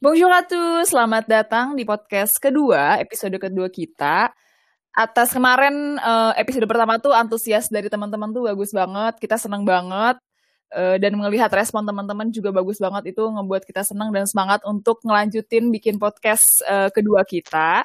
Bonjour à tous, selamat datang di podcast kedua, episode kedua kita. Atas kemarin uh, episode pertama tuh antusias dari teman-teman tuh bagus banget, kita senang banget. Uh, dan melihat respon teman-teman juga bagus banget itu ngebuat kita senang dan semangat untuk ngelanjutin bikin podcast uh, kedua kita.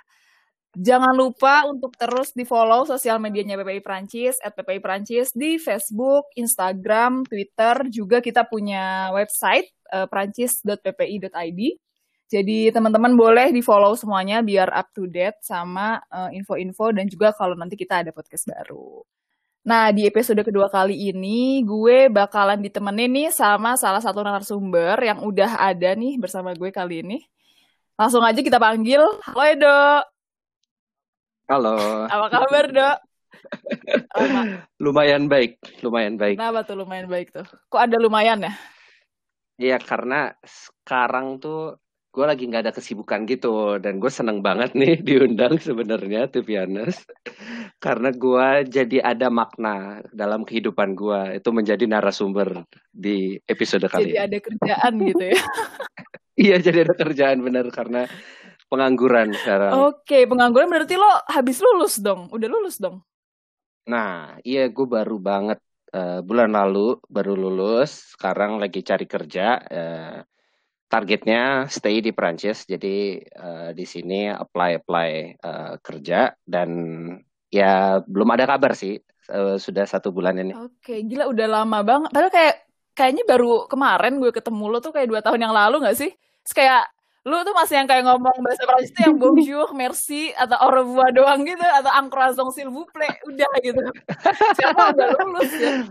Jangan lupa untuk terus di follow sosial medianya PPI Prancis, at PPI Prancis di Facebook, Instagram, Twitter. Juga kita punya website uh, prancis.ppi.id. Jadi teman-teman boleh di follow semuanya biar up to date sama info info-info dan juga kalau nanti kita ada podcast baru. Nah di episode kedua kali ini gue bakalan ditemenin nih sama salah satu narasumber yang udah ada nih bersama gue kali ini. Langsung aja kita panggil. Halo Edo. Halo. Apa kabar dok? lumayan baik, lumayan baik. Kenapa tuh lumayan baik tuh? Kok ada lumayan ya? Iya karena sekarang tuh gue lagi nggak ada kesibukan gitu dan gue seneng banget nih diundang sebenarnya honest. Karena gue jadi ada makna dalam kehidupan gue itu menjadi narasumber di episode kali jadi ada kerjaan gitu ya? Iya jadi ada kerjaan bener karena pengangguran sekarang. Oke pengangguran berarti lo habis lulus dong? Udah lulus dong? Nah iya gue baru banget uh, bulan lalu baru lulus sekarang lagi cari kerja uh, targetnya stay di Prancis jadi uh, di sini apply apply uh, kerja dan ya belum ada kabar sih uh, sudah satu bulan ini. Oke gila udah lama banget. Padahal kayak kayaknya baru kemarin gue ketemu lo tuh kayak dua tahun yang lalu gak sih? Terus kayak lu tuh masih yang kayak ngomong bahasa Prancis tuh yang bonjour, merci atau au revoir doang gitu atau croissant s'il vous plaît udah gitu. Siapa udah lulus ya?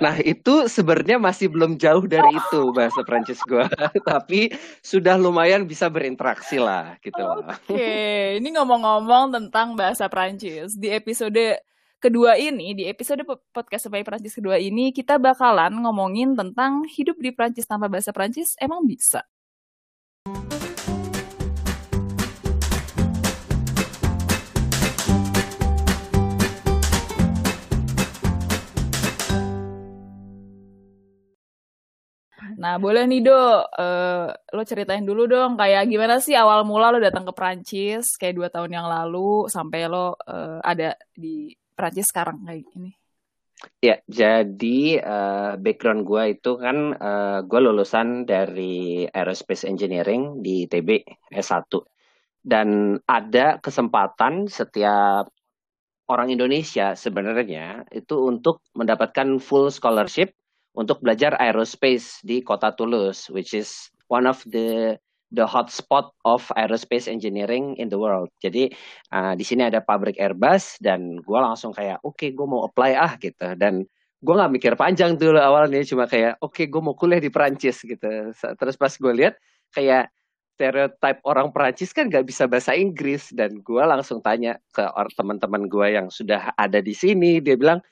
Nah itu sebenarnya masih belum jauh dari itu bahasa Prancis gue, tapi sudah lumayan bisa berinteraksi lah gitu. Oke, okay. ini ngomong-ngomong tentang bahasa Prancis di episode kedua ini, di episode podcast supaya Prancis kedua ini kita bakalan ngomongin tentang hidup di Prancis tanpa bahasa Prancis emang bisa. Nah, boleh nih, Do. Uh, lo ceritain dulu dong, kayak gimana sih awal mula lo datang ke Prancis, kayak dua tahun yang lalu, sampai lo uh, ada di Prancis sekarang kayak gini. Ya, jadi uh, background gue itu kan uh, gue lulusan dari Aerospace Engineering di TB S1. Dan ada kesempatan setiap orang Indonesia sebenarnya itu untuk mendapatkan full scholarship untuk belajar aerospace di kota Toulouse, which is one of the the hotspot of aerospace engineering in the world. Jadi uh, di sini ada pabrik Airbus dan gue langsung kayak oke okay, gue mau apply ah gitu dan gue nggak mikir panjang dulu awalnya cuma kayak oke okay, gue mau kuliah di Perancis gitu. Terus pas gue lihat kayak stereotype orang Perancis kan nggak bisa bahasa Inggris dan gue langsung tanya ke teman-teman gue yang sudah ada di sini dia bilang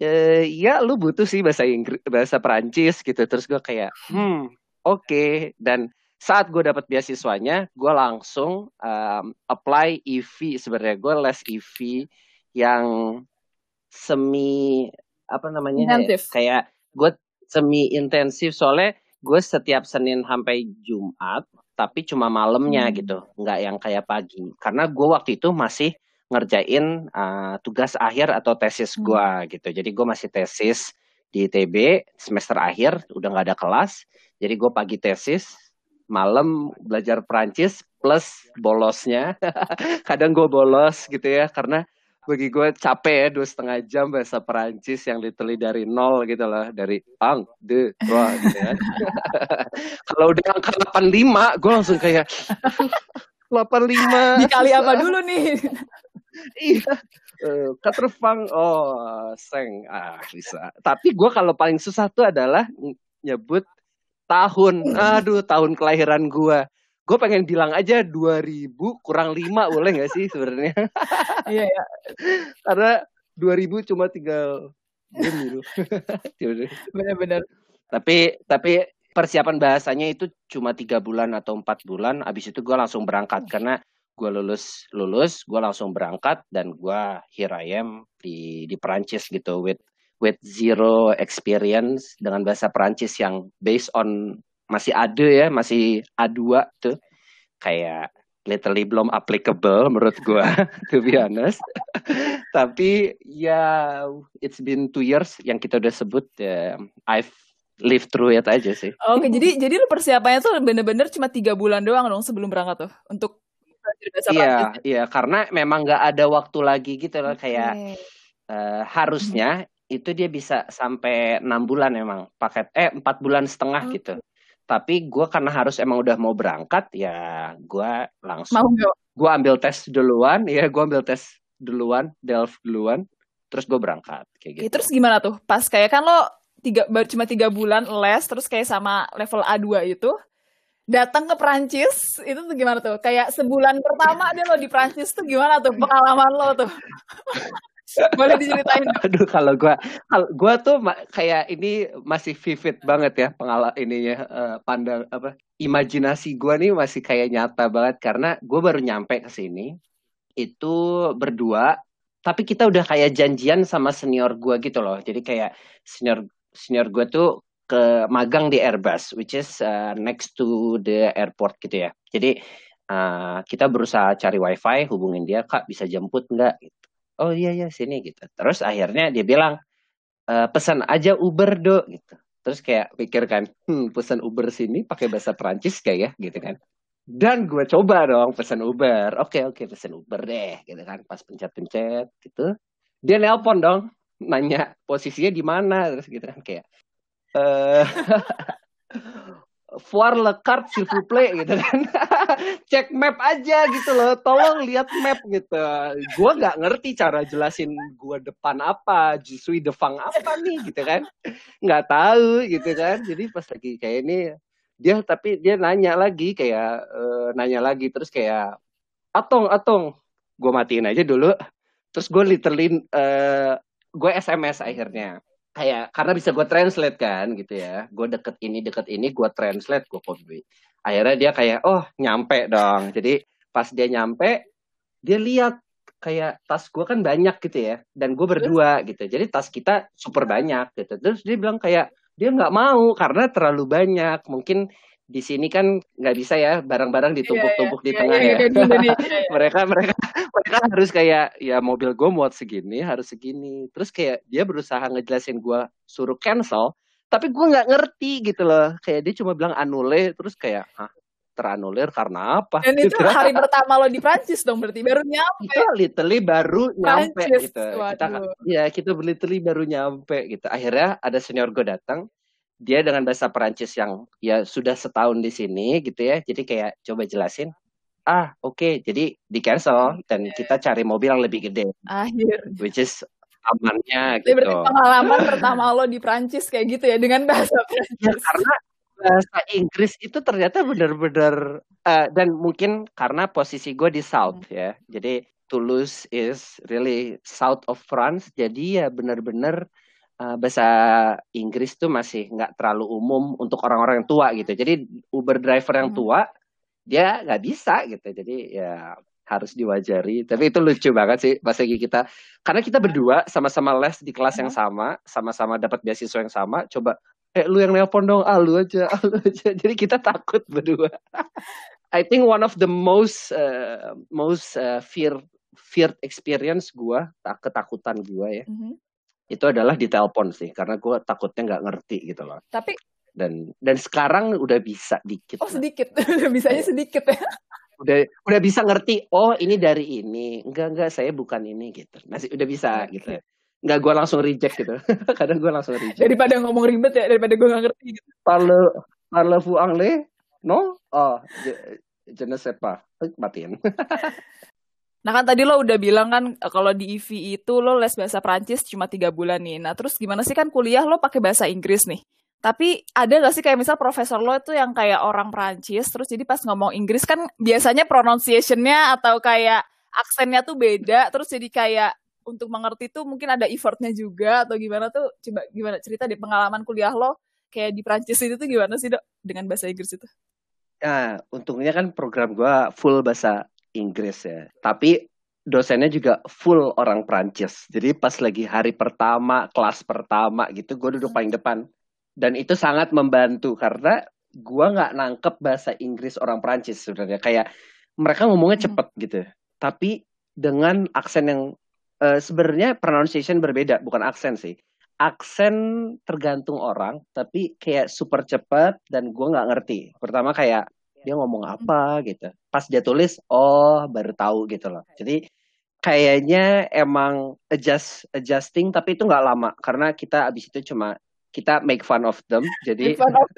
eh, ya lu butuh sih bahasa Inggris bahasa Perancis gitu terus gue kayak hmm oke okay. dan saat gue dapat beasiswanya gue langsung um, apply EV sebenarnya gue les EV yang semi apa namanya intensif. kayak gue semi intensif soalnya gue setiap Senin sampai Jumat tapi cuma malamnya hmm. gitu nggak yang kayak pagi karena gue waktu itu masih ngerjain uh, tugas akhir atau tesis hmm. gue gitu. Jadi gue masih tesis di ITB semester akhir, udah nggak ada kelas. Jadi gue pagi tesis, malam belajar Perancis plus bolosnya. Kadang gue bolos gitu ya karena bagi gue capek ya dua setengah jam bahasa Perancis yang literally dari nol gitu loh dari ang de dua gitu ya. Kalau udah angka 85 gue langsung kayak 85 dikali apa dulu nih iya. Uh, katerfang oh seng. Ah bisa. Tapi gue kalau paling susah tuh adalah nyebut tahun. Aduh tahun kelahiran gue gue pengen bilang aja 2000 kurang 5 boleh gak sih sebenarnya? Iya ya karena 2000 cuma tinggal gitu benar-benar tapi tapi persiapan bahasanya itu cuma tiga bulan atau empat bulan. Abis itu gue langsung berangkat. Karena gue lulus lulus gue langsung berangkat dan gue here I am di di Perancis gitu with with zero experience dengan bahasa Perancis yang based on masih ada ya, masih A2 tuh. Kayak literally belum applicable menurut gue to be honest. Tapi ya it's been two years yang kita udah sebut uh, I've live through it aja sih. Oke. Okay, jadi jadi lu persiapannya tuh bener-bener cuma tiga bulan doang dong sebelum berangkat tuh? Untuk iya iya karena memang nggak ada waktu lagi gitu loh okay. kayak uh, harusnya hmm. itu dia bisa sampai enam bulan emang paket eh empat bulan setengah okay. gitu tapi gue karena harus emang udah mau berangkat ya gue langsung mau gue ambil tes duluan ya gue ambil tes duluan delf duluan terus gue berangkat kayak gitu terus gimana tuh pas kayak kan lo tiga baru cuma tiga bulan les terus kayak sama level A2 itu datang ke Prancis itu tuh gimana tuh? Kayak sebulan pertama dia lo di Prancis tuh gimana tuh pengalaman lo tuh? Boleh diceritain. Aduh kalau gue, kalau gue tuh kayak ini masih vivid banget ya pengalaman ininya uh, pandang apa imajinasi gue nih masih kayak nyata banget. Karena gue baru nyampe ke sini itu berdua tapi kita udah kayak janjian sama senior gue gitu loh. Jadi kayak senior senior gue tuh ke magang di Airbus which is uh, next to the airport gitu ya. Jadi uh, kita berusaha cari wifi hubungin dia kak bisa jemput nggak? Gitu. Oh iya iya sini gitu. Terus akhirnya dia bilang e, pesan aja Uber do gitu. Terus kayak pikir kan hmm, pesan Uber sini pakai bahasa Perancis kayak ya gitu kan. Dan gue coba dong pesan Uber. Oke oke pesan Uber deh gitu kan pas pencet-pencet gitu. Dia nelpon dong nanya posisinya di mana terus gitu kan kayak eh voir le carte s'il vous plaît gitu kan. Cek map aja gitu loh. Tolong lihat map gitu. Gue nggak ngerti cara jelasin gue depan apa justru defang apa nih gitu kan. Nggak tahu gitu kan. Jadi pas lagi kayak ini dia tapi dia nanya lagi kayak uh, nanya lagi terus kayak atong atong. Gue matiin aja dulu. Terus gue literally uh, gue sms akhirnya kayak karena bisa gue translate kan gitu ya. Gue deket ini deket ini gue translate gue copy. Akhirnya dia kayak oh nyampe dong. Jadi pas dia nyampe dia lihat kayak tas gue kan banyak gitu ya dan gue berdua gitu. Jadi tas kita super banyak gitu. Terus dia bilang kayak dia nggak mau karena terlalu banyak. Mungkin di sini kan nggak bisa ya barang-barang ditumpuk-tumpuk yeah, yeah, di tengah yeah, yeah, ya. Mereka mereka mereka harus kayak ya mobil gue muat segini harus segini. Terus kayak dia berusaha ngejelasin gue suruh cancel, tapi gue nggak ngerti gitu loh. Kayak dia cuma bilang anule terus kayak ah teranulir karena apa? Dan itu gitu. hari pertama lo di Prancis dong berarti baru nyampe. Itu literally baru nyampe Prancis, gitu. Waduh. Kita ya kita literally baru nyampe gitu. Akhirnya ada senior gue datang, dia dengan bahasa Perancis yang ya sudah setahun di sini gitu ya. Jadi kayak coba jelasin. Ah, oke. Okay. Jadi di cancel dan kita cari mobil yang lebih gede. Akhir. Which is amannya gitu. Berarti pengalaman pertama lo di Prancis kayak gitu ya dengan bahasa Prancis. Ya, karena bahasa Inggris itu ternyata benar-benar uh, dan mungkin karena posisi gue di South hmm. ya. Jadi Toulouse is really south of France. Jadi ya benar-benar uh, bahasa Inggris tuh masih nggak terlalu umum untuk orang-orang yang tua gitu. Jadi Uber driver yang hmm. Dia nggak bisa gitu. Jadi ya harus diwajari. Tapi itu lucu banget sih pas lagi kita karena kita berdua sama-sama les di kelas yang sama, sama-sama dapat beasiswa yang sama. Coba eh lu yang nelpon dong, ah lu aja, ah lu aja. Jadi kita takut berdua. I think one of the most uh, most uh, fear fear experience gua, ketakutan gua ya. Mm -hmm itu adalah di telepon sih karena gue takutnya nggak ngerti gitu loh tapi dan dan sekarang udah bisa dikit oh sedikit. Bisanya sedikit ya. Udah udah bisa ngerti oh ini dari ini. Enggak enggak saya bukan ini gitu. Masih udah bisa okay. gitu. Nggak gue langsung reject gitu. Kadang gue langsung reject. Daripada ngomong ribet ya daripada gue nggak ngerti gitu. Parle parle vous anglais no? Oh je, je ne sais pas. Matiin. Nah kan tadi lo udah bilang kan e, kalau di IV itu lo les bahasa Prancis cuma tiga bulan nih. Nah terus gimana sih kan kuliah lo pakai bahasa Inggris nih. Tapi ada gak sih kayak misal profesor lo itu yang kayak orang Prancis, terus jadi pas ngomong Inggris kan biasanya pronunciation-nya atau kayak aksennya tuh beda, terus jadi kayak untuk mengerti tuh mungkin ada effortnya juga atau gimana tuh coba gimana cerita di pengalaman kuliah lo kayak di Prancis itu tuh gimana sih dok dengan bahasa Inggris itu? Nah, untungnya kan program gue full bahasa Inggris ya. Tapi dosennya juga full orang Prancis. Jadi pas lagi hari pertama, kelas pertama gitu, gue duduk paling depan. Dan itu sangat membantu karena gue nggak nangkep bahasa Inggris orang Prancis sebenarnya. Kayak mereka ngomongnya hmm. cepet gitu. Tapi dengan aksen yang uh, sebenarnya pronunciation berbeda bukan aksen sih. Aksen tergantung orang tapi kayak super cepet dan gue nggak ngerti. Pertama kayak dia ngomong apa gitu. Pas dia tulis oh baru tahu gitu loh. Jadi kayaknya emang adjust adjusting tapi itu nggak lama. Karena kita abis itu cuma kita make fun of them. Jadi fun of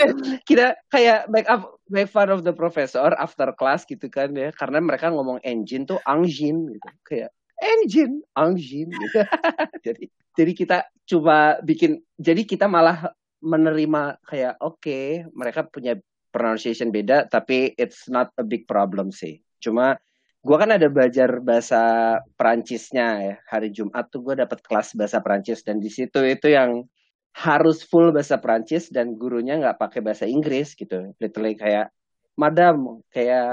kita kayak make up make fun of the professor after class gitu kan ya. Karena mereka ngomong engine tuh engine gitu. Kayak engine engine gitu. Jadi jadi kita coba bikin jadi kita malah menerima kayak oke okay, mereka punya pronunciation beda tapi it's not a big problem sih. Cuma gue kan ada belajar bahasa Perancisnya ya. Hari Jumat tuh gue dapat kelas bahasa Perancis dan di situ itu yang harus full bahasa Prancis dan gurunya nggak pakai bahasa Inggris gitu. Literally kayak madam kayak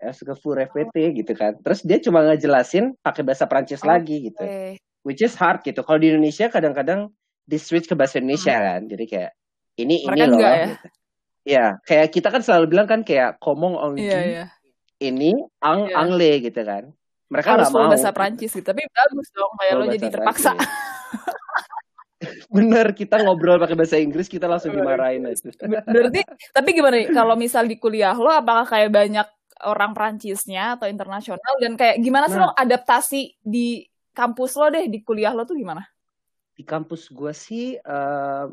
uh, full FPT gitu kan. Terus dia cuma ngejelasin pakai bahasa Prancis okay. lagi gitu. Which is hard gitu. Kalau di Indonesia kadang-kadang di switch ke bahasa Indonesia hmm. kan. Jadi kayak ini Mereka ini loh. Ya? Gitu. Ya, kayak kita kan selalu bilang kan kayak komong ongji. Yeah, yeah. Ini ang yeah. angle gitu kan. Mereka harus mau bahasa Prancis gitu. Tapi bagus dong kayak lo jadi terpaksa. Bener kita ngobrol pakai bahasa Inggris kita langsung dimarahin aja. Berarti tapi gimana nih kalau misal di kuliah lo apakah kayak banyak orang Prancisnya atau internasional dan kayak gimana sih nah, lo adaptasi di kampus lo deh di kuliah lo tuh gimana? Di kampus gue sih uh,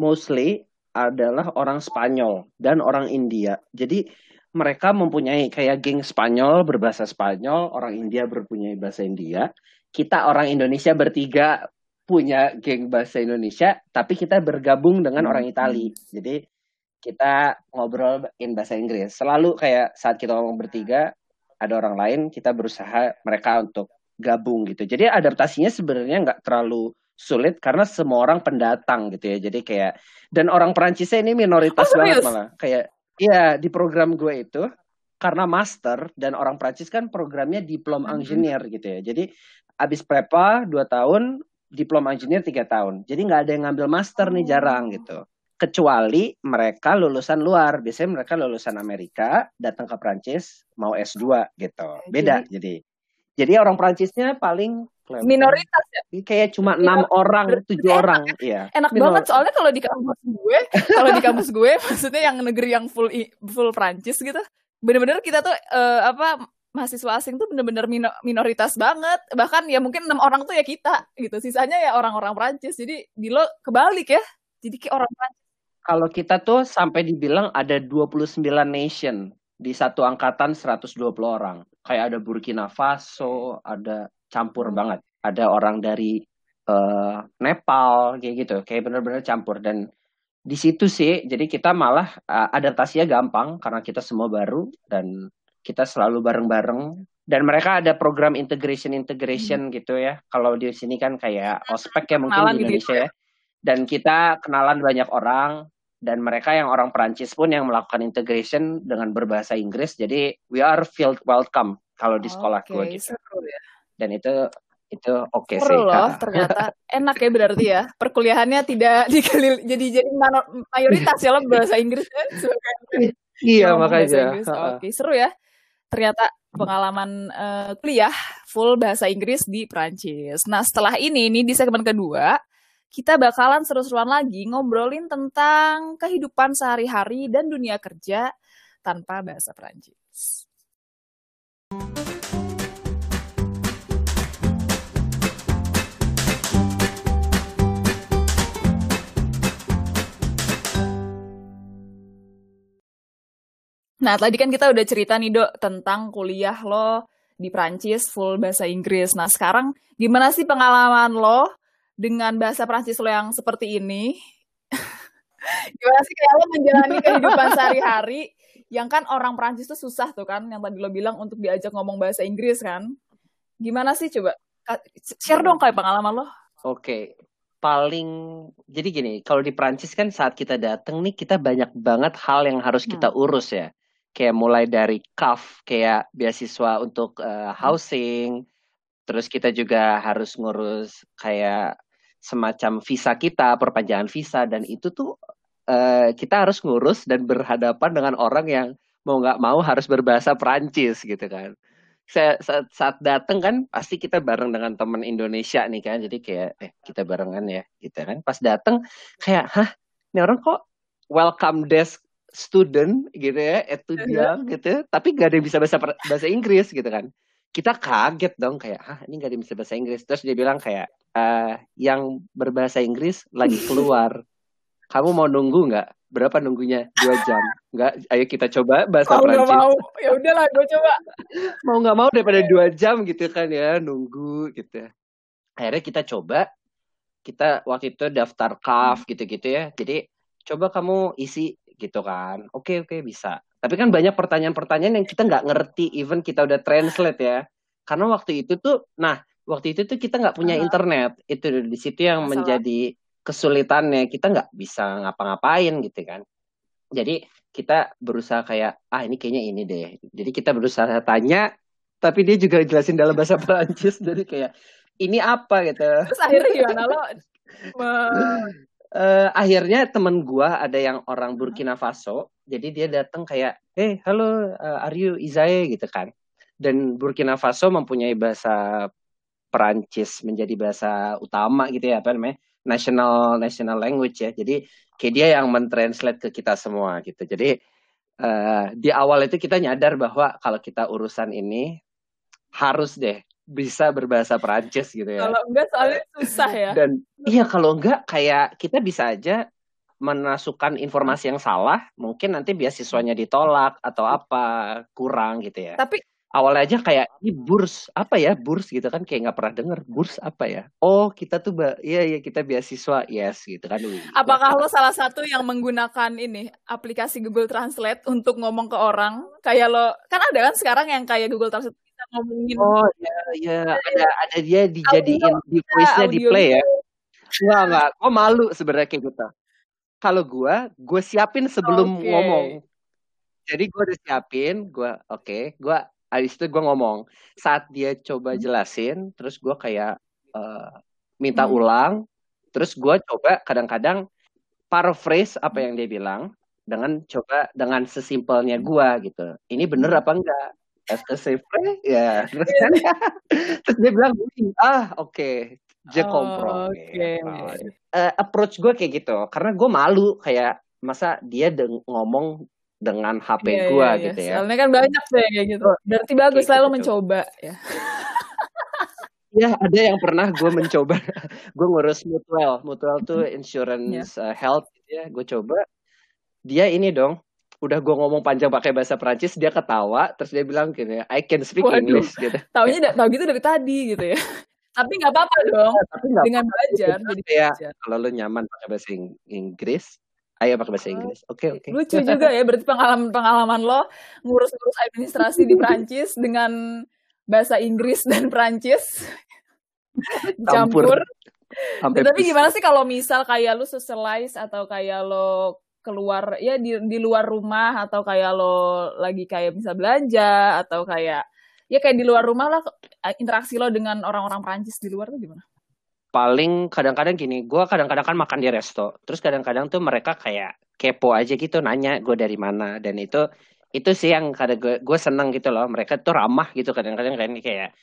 mostly adalah orang Spanyol dan orang India. Jadi mereka mempunyai kayak geng Spanyol berbahasa Spanyol, orang India berpunyai bahasa India. Kita orang Indonesia bertiga punya geng bahasa Indonesia, tapi kita bergabung dengan orang hmm. Itali. Jadi kita ngobrol in bahasa Inggris. Selalu kayak saat kita ngomong bertiga, ada orang lain, kita berusaha mereka untuk gabung gitu. Jadi adaptasinya sebenarnya nggak terlalu sulit karena semua orang pendatang gitu ya. Jadi kayak dan orang Perancisnya ini minoritas oh, banget malah. Kayak iya di program gue itu karena master dan orang Prancis kan programnya diploma mm-hmm. engineer gitu ya. Jadi abis prepa dua tahun diploma engineer tiga tahun. Jadi nggak ada yang ngambil master nih jarang gitu. Kecuali mereka lulusan luar. Biasanya mereka lulusan Amerika, datang ke Prancis mau S2 gitu. Beda jadi. Jadi, jadi orang Prancisnya paling minoritas ya kayak cuma enam orang tujuh orang iya enak Minor banget soalnya kalau di kampus gue kalau di kampus gue maksudnya yang negeri yang full full Prancis gitu bener-bener kita tuh uh, apa mahasiswa asing tuh bener-bener minoritas banget. Bahkan ya mungkin enam orang tuh ya kita gitu. Sisanya ya orang-orang Prancis jadi di lo kebalik ya. Jadi kayak orang Prancis kalau kita tuh sampai dibilang ada 29 nation di satu angkatan 120 orang. Kayak ada Burkina Faso ada campur hmm. banget. Ada orang dari uh, Nepal kayak gitu. Kayak bener-bener campur. Dan di situ sih jadi kita malah uh, adaptasinya gampang karena kita semua baru dan kita selalu bareng-bareng. Dan mereka ada program integration integration hmm. gitu ya. Kalau di sini kan kayak ospek ya mungkin kenalan di gitu Indonesia gitu. ya. dan kita kenalan banyak orang. Dan mereka yang orang Perancis pun yang melakukan integration dengan berbahasa Inggris. Jadi we are feel welcome kalau di sekolah okay, gue gitu. seru ya. dan itu itu oke okay sih loh ternyata. Enak ya berarti ya. Perkuliahannya tidak dikelil jadi jadi mayoritas ya lo bahasa Inggris kan iya makanya. oke okay, seru ya ternyata pengalaman uh, kuliah full bahasa Inggris di Prancis. Nah, setelah ini nih di segmen kedua, kita bakalan seru-seruan lagi ngobrolin tentang kehidupan sehari-hari dan dunia kerja tanpa bahasa Prancis. Nah, tadi kan kita udah cerita nih, Dok, tentang kuliah lo di Prancis full bahasa Inggris. Nah, sekarang gimana sih pengalaman lo dengan bahasa Prancis lo yang seperti ini? gimana sih kayak lo menjalani kehidupan sehari-hari yang kan orang Prancis tuh susah tuh kan, yang tadi lo bilang untuk diajak ngomong bahasa Inggris kan. Gimana sih coba? Share dong kayak pengalaman lo. Oke, okay paling jadi gini kalau di Prancis kan saat kita datang nih kita banyak banget hal yang harus kita hmm. urus ya kayak mulai dari CAF kayak beasiswa untuk uh, housing terus kita juga harus ngurus kayak semacam visa kita perpanjangan visa dan itu tuh uh, kita harus ngurus dan berhadapan dengan orang yang mau nggak mau harus berbahasa Perancis gitu kan. Saya saat, saat datang kan pasti kita bareng dengan teman Indonesia nih kan jadi kayak eh kita barengan ya gitu kan. Pas datang kayak hah ini orang kok welcome desk student gitu ya etudiant gitu tapi gak ada yang bisa bahasa bahasa Inggris gitu kan. Kita kaget dong kayak hah ini gak ada yang bisa bahasa Inggris. Terus dia bilang kayak uh, yang berbahasa Inggris lagi keluar. Kamu mau nunggu nggak? Berapa nunggunya? Dua jam. Nggak ayo kita coba bahasa oh, Prancis mau? Ya udahlah gue coba. Mau nggak mau daripada dua jam gitu kan ya nunggu gitu. Akhirnya kita coba kita waktu itu daftar kaf gitu-gitu ya. Jadi coba kamu isi gitu kan. Oke oke bisa. Tapi kan banyak pertanyaan-pertanyaan yang kita nggak ngerti even kita udah translate ya. Karena waktu itu tuh nah waktu itu tuh kita nggak punya internet. Itu di situ yang Masalah. menjadi kesulitannya. Kita nggak bisa ngapa-ngapain gitu kan. Jadi kita berusaha kayak ah ini kayaknya ini deh. Jadi kita berusaha tanya tapi dia juga jelasin dalam bahasa Perancis. Jadi kayak ini apa? gitu. Terus akhirnya gimana? Lo uh, akhirnya temen gua ada yang orang Burkina Faso jadi dia datang kayak hey halo uh, are you Izae gitu kan dan Burkina Faso mempunyai bahasa Perancis menjadi bahasa utama gitu ya apa namanya national national language ya. Jadi kayak dia yang mentranslate ke kita semua gitu. Jadi uh, di awal itu kita nyadar bahwa kalau kita urusan ini harus deh bisa berbahasa Perancis gitu ya. Kalau enggak soalnya susah ya. Dan iya kalau enggak kayak kita bisa aja menasukkan informasi yang salah, mungkin nanti beasiswanya ditolak atau apa kurang gitu ya. Tapi awalnya aja kayak ini burs apa ya burs gitu kan kayak nggak pernah denger burs apa ya oh kita tuh iya iya kita beasiswa yes gitu kan apakah lo salah satu yang menggunakan ini aplikasi Google Translate untuk ngomong ke orang kayak lo kan ada kan sekarang yang kayak Google Translate ngomongin oh ya ya ada ada dia dijadiin di voice-nya di play ya Enggak, enggak. Gue malu sebenarnya kayak gitu. Kalau gue, gue siapin sebelum okay. ngomong. Jadi gue udah siapin, gue oke, okay, gue habis itu gue ngomong saat dia coba hmm. jelasin terus gue kayak uh, minta hmm. ulang terus gue coba kadang-kadang paraphrase apa yang dia bilang dengan coba dengan sesimpelnya hmm. gue gitu ini bener apa enggak SKCP ya terus kan terus dia bilang ah oke okay. je kompro oh, okay. uh, approach gue kayak gitu karena gue malu kayak masa dia ngomong dengan HP yeah, gue yeah, gitu yeah. ya. Soalnya kan banyak deh kayak gitu. Berarti bagus kayak gitu. mencoba ya. ya ada yang pernah gue mencoba gue ngurus mutual mutual tuh hmm. insurance yeah. uh, health gitu ya gue coba dia ini dong udah gue ngomong panjang pakai bahasa Prancis dia ketawa terus dia bilang gini I can speak Waduh. English gitu taunya tahu gitu dari tadi gitu ya tapi nggak apa-apa dong ya, tapi gak dengan apa -apa. belajar jadi ya, kalau lo nyaman pakai bahasa Inggris Ayo pakai bahasa Inggris. Oke, okay, oke. Okay. Lucu juga ya berarti pengalaman-pengalaman lo ngurus-ngurus administrasi di Prancis dengan bahasa Inggris dan Prancis campur. Tapi gimana sih kalau misal kayak lo socialize atau kayak lo keluar ya di di luar rumah atau kayak lo lagi kayak bisa belanja atau kayak ya kayak di luar rumah lah interaksi lo dengan orang-orang Prancis di luar tuh gimana? paling kadang-kadang gini, gue kadang-kadang kan makan di resto, terus kadang-kadang tuh mereka kayak kepo aja gitu nanya gue dari mana dan itu itu sih yang kadang gue gue seneng gitu loh mereka tuh ramah gitu kadang-kadang kan kayak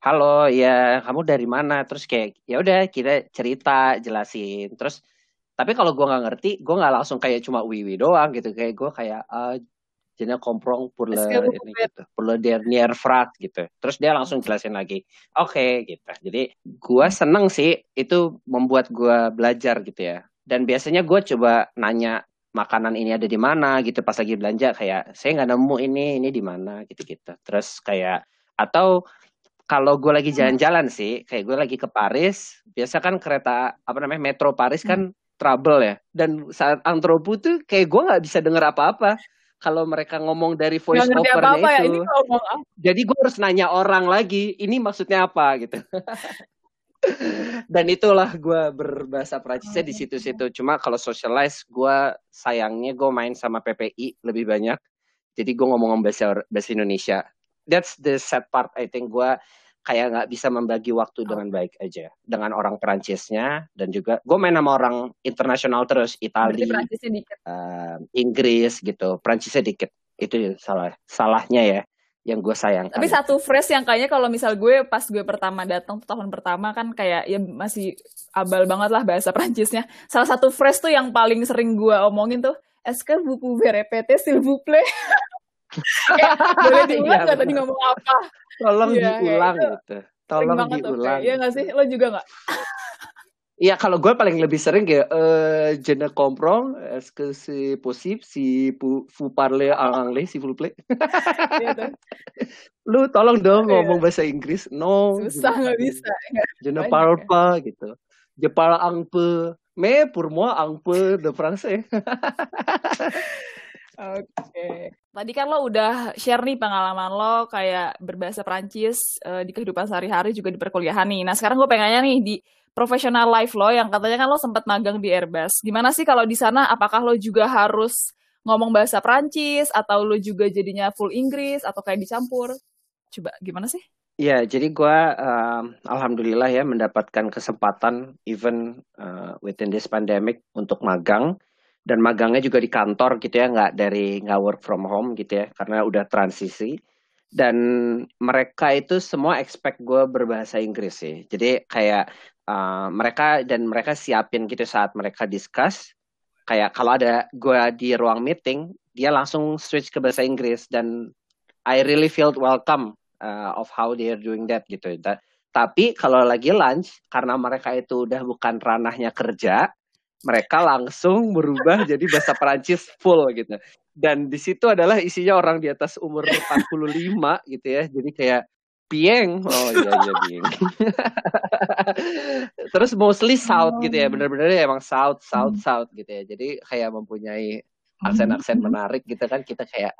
halo ya kamu dari mana terus kayak ya udah kita cerita jelasin terus tapi kalau gue nggak ngerti gue nggak langsung kayak cuma wiwi doang gitu. Kayak gue kayak uh, jadinya komprong pour le ini gitu. Pour le dernier frat gitu. Terus dia langsung jelasin lagi oke okay, gitu. Jadi gue seneng sih itu membuat gue belajar gitu ya. Dan biasanya gue coba nanya makanan ini ada di mana? gitu. Pas lagi belanja kayak saya nggak nemu ini ini di mana? gitu gitu terus kayak atau kalau gue lagi jalan-jalan sih kayak gue lagi ke Paris biasa kan kereta apa namanya metro Paris kan hmm. Trouble ya dan saat antropo tuh kayak gue nggak bisa denger apa-apa kalau mereka ngomong dari voice overnya apa -apa itu. Ya, ini Jadi gue harus nanya orang lagi, ini maksudnya apa gitu. Dan itulah gue berbahasa Prancisnya di situ-situ. Cuma kalau socialize, gue sayangnya gue main sama PPI lebih banyak. Jadi gue ngomong bahasa bahasa Indonesia. That's the sad part. I think gue kayak nggak bisa membagi waktu oh. dengan baik aja dengan orang Perancisnya dan juga gue main sama orang internasional terus Italia, uh, Inggris gitu, Perancisnya dikit itu salah salahnya ya yang gue sayang. Tapi satu phrase yang kayaknya kalau misal gue pas gue pertama datang tahun pertama kan kayak ya masih abal banget lah bahasa Prancisnya. Salah satu phrase tuh yang paling sering gue omongin tuh Est-ce que vous pouvez répéter s'il vous plaît? ya, boleh diulang iya, tadi ngomong apa? Tolong ya, diulang ya, gitu. Tolong diulang. Iya gak sih? Lo juga gak? Iya kalau gue paling lebih sering kayak eh je ne comprends est-ce que c'est possible si vous parlez en anglais s'il vous plaît. Iya Lu tolong dong iya. ngomong bahasa Inggris. No. Susah nggak bisa. Je ne parle pas gitu. Je parle un peu. Mais pour moi un peu de français. Oke. Okay. Tadi kan lo udah share nih pengalaman lo kayak berbahasa Prancis uh, di kehidupan sehari-hari juga di perkuliahan nih. Nah sekarang gue pengennya nih di profesional life lo yang katanya kan lo sempat magang di Airbus. Gimana sih kalau di sana apakah lo juga harus ngomong bahasa Prancis atau lo juga jadinya full Inggris atau kayak dicampur? Coba gimana sih? Ya, jadi gue uh, alhamdulillah ya mendapatkan kesempatan even uh, within this pandemic untuk magang dan magangnya juga di kantor gitu ya, nggak dari nggak work from home gitu ya, karena udah transisi dan mereka itu semua expect gue berbahasa Inggris sih. Jadi kayak uh, mereka dan mereka siapin gitu saat mereka discuss. Kayak kalau ada gue di ruang meeting, dia langsung switch ke bahasa Inggris dan I really felt welcome uh, of how they are doing that gitu. Tapi kalau lagi lunch, karena mereka itu udah bukan ranahnya kerja, mereka langsung berubah jadi bahasa Perancis full gitu. Dan di situ adalah isinya orang di atas umur 45 gitu ya. Jadi kayak Pieng. Oh iya iya Pieng. Terus mostly South gitu ya. Bener-bener ya emang South South hmm. South gitu ya. Jadi kayak mempunyai aksen-aksen hmm. menarik gitu kan. Kita kayak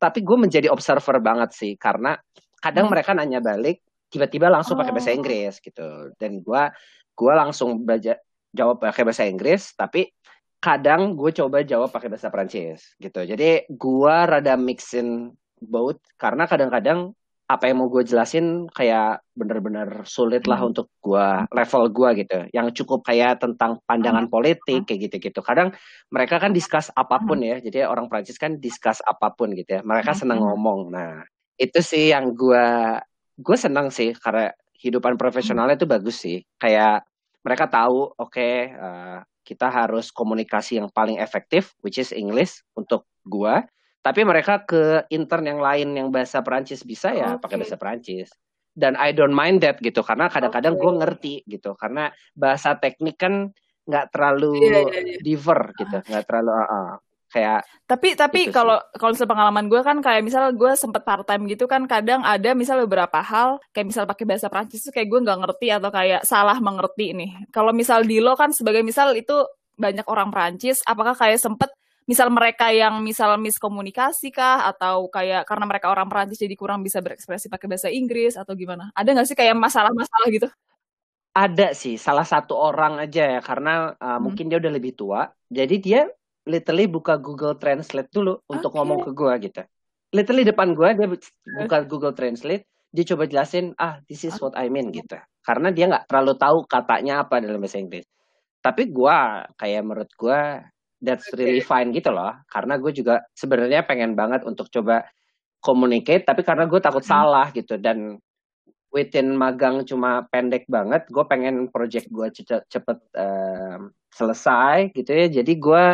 tapi gue menjadi observer banget sih. Karena kadang hmm. mereka nanya balik tiba-tiba langsung pakai bahasa oh. Inggris gitu. Dan gue gue langsung belajar jawab pakai bahasa Inggris tapi kadang gue coba jawab pakai bahasa Prancis gitu. Jadi gue rada mixin both karena kadang-kadang apa yang mau gue jelasin kayak bener-bener sulit lah hmm. untuk gue level gue gitu yang cukup kayak tentang pandangan hmm. politik kayak gitu-gitu kadang mereka kan discuss apa pun hmm. ya jadi orang Prancis kan discuss apa pun gitu ya mereka senang ngomong nah itu sih yang gue gue senang sih karena hidupan profesionalnya itu bagus sih kayak mereka tahu oke okay, uh, eh, kita harus komunikasi yang paling efektif which is English untuk gua tapi mereka ke intern yang lain yang bahasa Perancis bisa ya okay. pakai bahasa Perancis dan I don't mind that gitu karena kadang-kadang okay. gue ngerti gitu karena bahasa teknik kan nggak terlalu yeah, yeah, yeah. diver gitu nggak terlalu uh, uh, kayak tapi tapi kalau kalau misal pengalaman gue kan kayak misal gue sempet part time gitu kan kadang ada misal beberapa hal kayak misal pakai bahasa Prancis tuh kayak gue nggak ngerti atau kayak salah mengerti nih. Kalau misal di lo kan sebagai misal itu banyak orang Prancis apakah kayak sempet misal mereka yang misal miskomunikasi kah? Atau kayak karena mereka orang Prancis jadi kurang bisa berekspresi pakai bahasa Inggris atau gimana? Ada nggak sih kayak masalah-masalah gitu? Ada sih salah satu orang aja ya karena uh, hmm. mungkin dia udah lebih tua. Jadi dia literally buka Google Translate dulu okay. untuk ngomong ke gue gitu. Literally depan gue dia buka Google Translate, dia coba jelasin ah this is what I mean gitu. Karena dia nggak terlalu tahu katanya apa dalam bahasa Inggris. Tapi gue kayak menurut gue that's really fine gitu loh. Karena gue juga sebenarnya pengen banget untuk coba communicate, tapi karena gue takut hmm. salah gitu dan within magang cuma pendek banget, gue pengen project gue cepet, cepet uh, selesai gitu ya. Jadi gue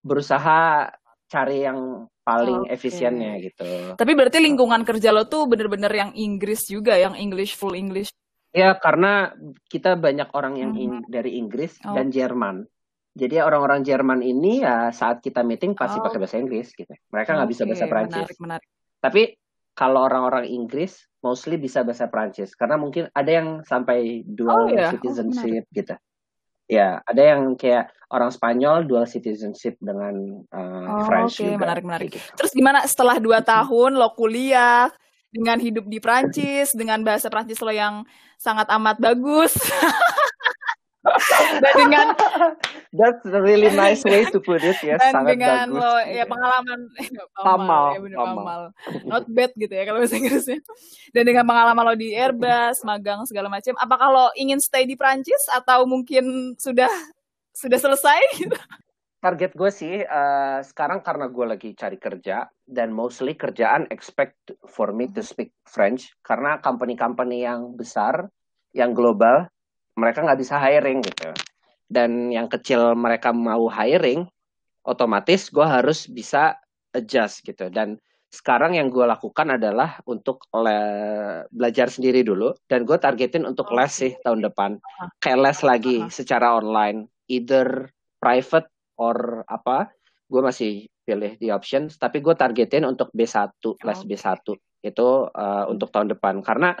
berusaha cari yang paling okay. efisiennya gitu. Tapi berarti lingkungan kerja lo tuh bener-bener yang Inggris juga, yang English full English. Ya karena kita banyak orang yang in, hmm. dari Inggris oh. dan Jerman. Jadi orang-orang Jerman ini ya saat kita meeting pasti oh. pakai bahasa Inggris gitu. Mereka nggak okay. bisa bahasa Prancis. Menarik, menarik. Tapi kalau orang-orang Inggris mostly bisa bahasa Prancis karena mungkin ada yang sampai dual oh, yeah. citizenship oh, gitu. Ya, ada yang kayak orang Spanyol dual citizenship dengan uh, oh, French okay. juga. menarik menarik. Gitu. Terus gimana setelah dua tahun lo kuliah dengan hidup di Prancis dengan bahasa Prancis lo yang sangat amat bagus? dan dengan That's a really nice way to put it ya, dan sangat dengan bagus. lo ya pengalaman Pamal, pamal ya bener pamal. pamal not bad gitu ya kalau bahasa Inggrisnya dan dengan pengalaman lo di Airbus magang segala macam apakah lo ingin stay di Prancis atau mungkin sudah sudah selesai gitu Target gue sih eh, sekarang karena gue lagi cari kerja dan mostly kerjaan expect for me to speak French karena company-company yang besar, yang global, mereka nggak bisa hiring gitu. Dan yang kecil mereka mau hiring, otomatis gue harus bisa adjust gitu. Dan sekarang yang gue lakukan adalah untuk le- belajar sendiri dulu dan gue targetin untuk les sih tahun depan. Kayak les lagi secara online, either private or apa gue masih pilih di options tapi gue targetin untuk B1 les Oh. B1 itu uh, untuk tahun depan karena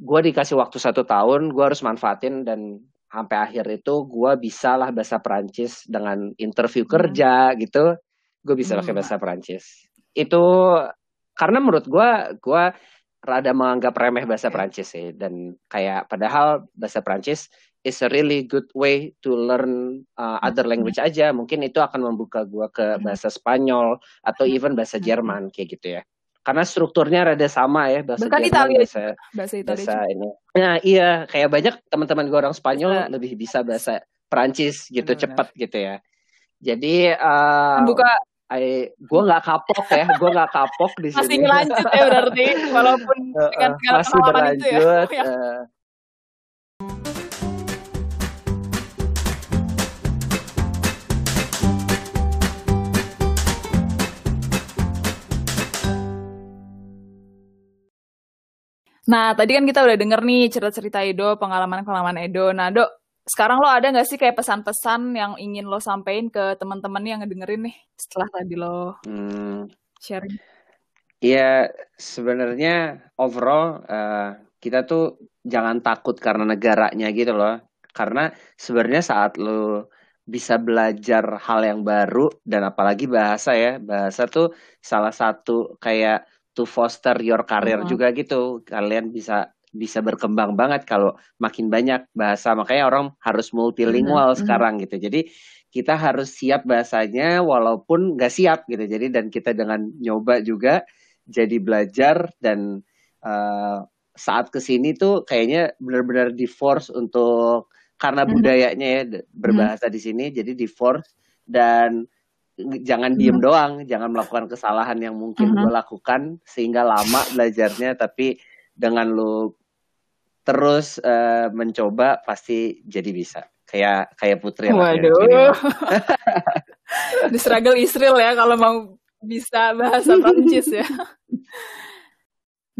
gue dikasih waktu satu tahun gue harus manfaatin dan sampai akhir itu gue bisa lah bahasa Perancis dengan interview Hmm. kerja gitu gue bisa pakai Hmm. bahasa Perancis itu karena menurut gue gue rada menganggap remeh bahasa Oke. Perancis sih dan kayak padahal bahasa Perancis is a really good way to learn uh, other Hmm. language aja. Mungkin itu akan membuka gua ke Hmm. bahasa Spanyol atau Hmm. even bahasa Hmm. Jerman kayak gitu ya. Karena strukturnya rada sama ya bahasa bahkan Jerman, Italia bahasa bahasa Italia bahasa juga ini. Nah, iya, kayak banyak teman-teman gua orang Spanyol bisa lebih bisa bahasa Perancis gitu benar-benar cepat gitu ya. Jadi uh, membuka I, gue nggak kapok ya, gue nggak kapok di masih sini. lanjut ya berarti walaupun dengan uh, segala masih pengalaman itu ya berlanjut. Ya. uh, Nah, tadi kan kita udah denger nih cerita-cerita Edo, pengalaman-pengalaman Edo. Nah, Dok, sekarang lo ada nggak sih kayak pesan-pesan yang ingin lo sampein ke teman-teman yang ngedengerin nih setelah tadi lo hmm, sharing? Ya, sebenarnya overall eh, kita tuh jangan takut karena negaranya gitu loh. Karena sebenarnya saat lo bisa belajar hal yang baru dan apalagi bahasa ya, bahasa tuh salah satu kayak to foster your career Mhm. juga gitu. Kalian bisa bisa berkembang banget kalau makin banyak bahasa. Makanya orang harus multilingual Mhm, mhm. sekarang gitu. Jadi kita harus siap bahasanya walaupun nggak siap gitu. Jadi dan kita dengan nyoba juga jadi belajar dan eh, saat ke sini tuh kayaknya benar-benar di force untuk karena Mhm. budayanya ya d- berbahasa di sini jadi di force dan jangan diem Mhm. doang jangan melakukan kesalahan yang mungkin Mhm. gue lakukan sehingga lama belajarnya tapi dengan lu terus eh, mencoba pasti jadi bisa kayak kayak Putri Waduh, the struggle is real ya kalau mau bisa bahasa Prancis ya.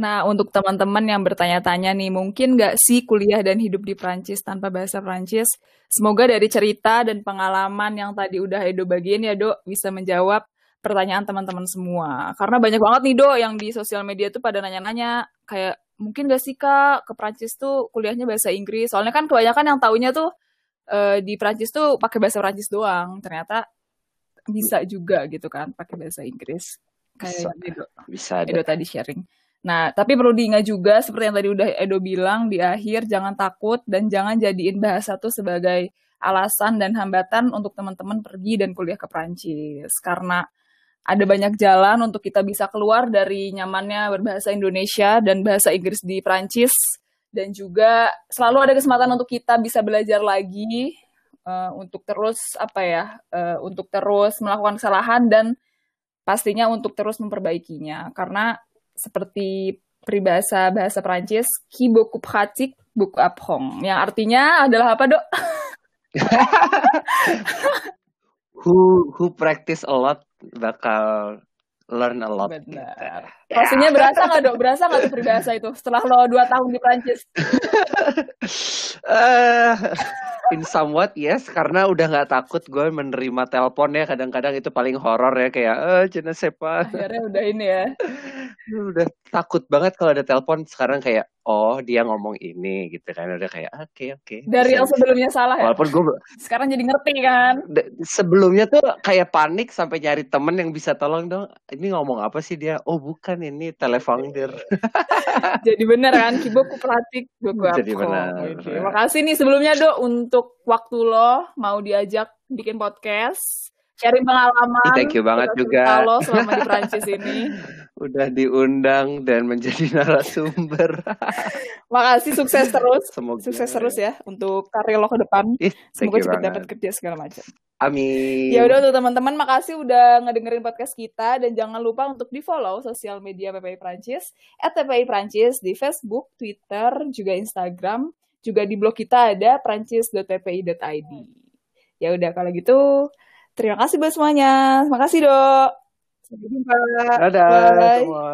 Nah, untuk teman-teman yang bertanya-tanya nih, mungkin nggak sih kuliah dan hidup di Prancis tanpa bahasa Prancis? Semoga dari cerita dan pengalaman yang tadi udah Edo bagiin ya, Dok, bisa menjawab pertanyaan teman-teman semua. Karena banyak banget nih, Dok, yang di sosial media tuh pada nanya-nanya, kayak, mungkin nggak sih, Kak, ke Prancis tuh kuliahnya bahasa Inggris? Soalnya kan kebanyakan yang taunya tuh eh, di Prancis tuh pakai bahasa Prancis doang. Ternyata bisa juga gitu kan, pakai bahasa Inggris. Kayak bisa Edo, bisa Edo tadi sharing. Nah, tapi perlu diingat juga seperti yang tadi udah Edo bilang di akhir jangan takut dan jangan jadiin bahasa tuh sebagai alasan dan hambatan untuk teman-teman pergi dan kuliah ke Prancis karena ada banyak jalan untuk kita bisa keluar dari nyamannya berbahasa Indonesia dan bahasa Inggris di Prancis dan juga selalu ada kesempatan untuk kita bisa belajar lagi eh, untuk terus apa ya eh, untuk terus melakukan kesalahan dan pastinya untuk terus memperbaikinya. Karena seperti peribahasa bahasa Prancis qui beaucoup pratique beaucoup apprend yang artinya adalah apa dok? who who practice a lot bakal learn a lot gitu. Pastinya berasa nggak dok? Berasa nggak tuh peribahasa itu setelah lo dua tahun di Prancis? Eh, in somewhat yes, karena udah nggak takut gue menerima telepon ya. Kadang-kadang itu paling horor ya kayak, eh, je ne sais pas. Akhirnya udah ini ya. udah takut banget kalau ada telepon. Sekarang kayak oh dia ngomong ini gitu kan. Udah kayak oke okay, oke. Okay, dari yang sebelumnya salah ya? Walaupun gue sekarang jadi ngerti kan? Sebelumnya tuh kayak panik sampai nyari temen yang bisa tolong dong. Ini ngomong apa sih dia? Oh bukan ini telefondir jadi bener kan kiboku pelatik jadi benar okay. makasih nih sebelumnya dok untuk waktu lo mau diajak bikin podcast sharing pengalaman. Thank you banget juga. Kalau selama di Prancis ini. Udah diundang dan menjadi narasumber. Makasih sukses terus. Semoga sukses terus ya untuk karir lo ke depan. Ih, Semoga cepat dapat kerja segala macam. Amin. Ya udah untuk teman-teman makasih udah ngedengerin podcast kita dan jangan lupa untuk di-follow sosial media PPI Prancis at PPI Prancis di Facebook, Twitter, juga Instagram. Juga di blog kita ada prancis.ppi.id. Ya udah kalau gitu Terima kasih buat semuanya. Terima kasih, Dok. Sampai jumpa. Dadah Bye. semua.